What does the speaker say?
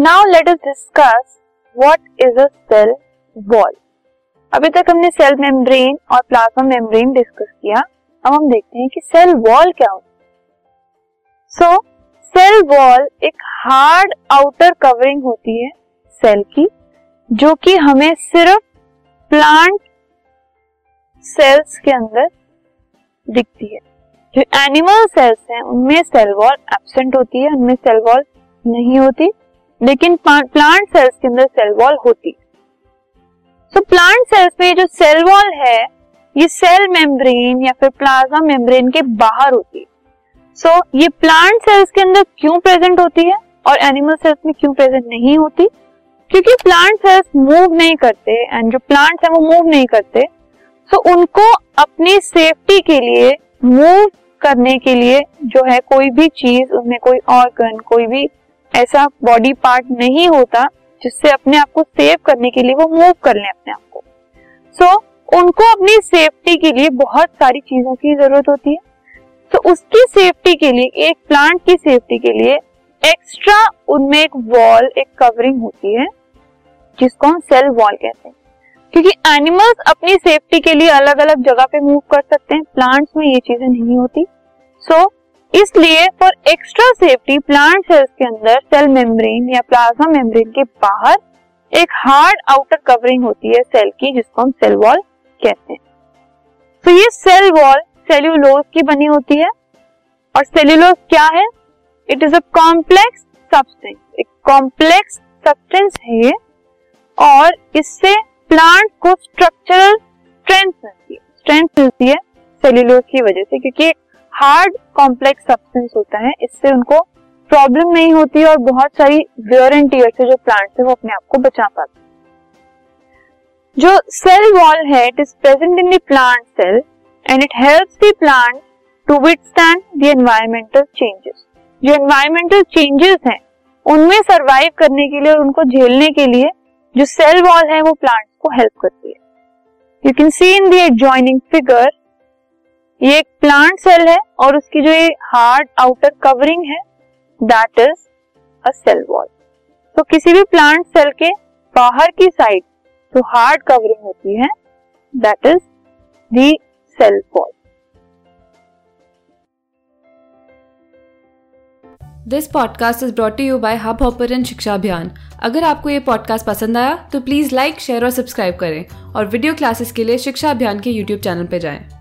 Now let us discuss what is a cell wall अभी तक हमने सेल मेम्ब्रेन और प्लाज्मा मेम्ब्रेन डिस्कस किया। अब हम देखते हैं कि सेल वॉल क्या होता है। सो सेल वॉल एक हार्ड आउटर कवरिंग होती है सेल की, जो कि हमें सिर्फ़ प्लांट सेल्स के अंदर दिखती है। जो एनिमल सेल्स हैं, उनमें सेल वॉल एब्सेंट होती है, उनमें सेल वॉल नहीं होती। लेकिन प्लांट सेल्स के अंदर सेल वॉल होती। सो प्लांट सेल्स में जो सेल वॉल है ये सेल मेम्ब्रेन या फिर प्लाज्मा मेम्ब्रेन के बाहर होती। है सो so, ये प्लांट सेल्स के अंदर क्यों प्रेजेंट होती है और एनिमल सेल्स में क्यों प्रेजेंट नहीं होती? क्योंकि प्लांट सेल्स मूव नहीं करते एंड जो प्लांट्स हैं वो मूव नहीं करते। सो so, उनको अपनी सेफ्टी के लिए मूव करने के लिए जो है कोई भी चीज़ उनमें कोई ऑर्गन कोई भी ऐसा बॉडी पार्ट नहीं होता जिससे अपने आप को सेव करने के लिए वो मूव कर ले अपने आप को। सो so, उनको अपनी सेफ्टी के लिए बहुत सारी चीज़ों की ज़रूरत होती है। तो so, उसकी सेफ्टी के लिए एक प्लांट की सेफ्टी के लिए एक्स्ट्रा उनमें एक वॉल एक कवरिंग होती है जिसको हम सेल वॉल कहते हैं। क्योंकि एनिमल्स अपनी सेफ्टी के लिए अलग अलग जगह पे मूव कर सकते हैं। प्लांट्स में ये चीज़ें नहीं होती। सो so, इसलिए for extra safety plant cells के अंदर सेल मेम्ब्रेन या प्लाज्मा मेम्ब्रेन के बाहर एक हार्ड आउटर कवरिंग होती है सेल की, जिसको हम सेल वॉल कहते हैं। तो ये सेल वॉल सेल्यूलोज की बनी होती है। और सेल्यूलोज क्या है? It is a complex substance एक कॉम्प्लेक्स सब्सटेंस है ये। और इससे प्लांट को स्ट्रक्चरल स्ट्रेंथ मिलती है। स्ट्रेंथ मिलती है सेल्यूलोज की वजह से, क्योंकि हार्ड, कॉम्प्लेक्स सब्सटेंस होता है, इससे उनको प्रॉब्लम नहीं होती और बहुत सारी वेयर एंड टीयर से जो प्लांट है वो अपने आप को बचा पाते जो सेल वॉल है it is present in the plant cell and it helps the plant to withstand the environmental changes जो एनवायरमेंटल चेंजेस हैं, उनमें सरवाइव करने के लिए और उनको झेलने के लिए जो सेल वॉल है, वो प्लांट को हेल्प करती है। You can see in the adjoining figure ये एक प्लांट सेल है और उसकी जो ये हार्ड आउटर कवरिंग है that is a cell wall तो किसी भी प्लांट सेल के बाहर की साइड जो हार्ड कवरिंग होती है that is the cell wall this podcast is brought you by Hubhopper Shiksha Abhiyan अगर आपको ये पॉडकास्ट पसंद आया तो प्लीज़ लाइक शेयर और सब्सक्राइब करें और वीडियो क्लासेस के लिए शिक्षा अभियान के यूट्यूब चैनल पर जाएँ।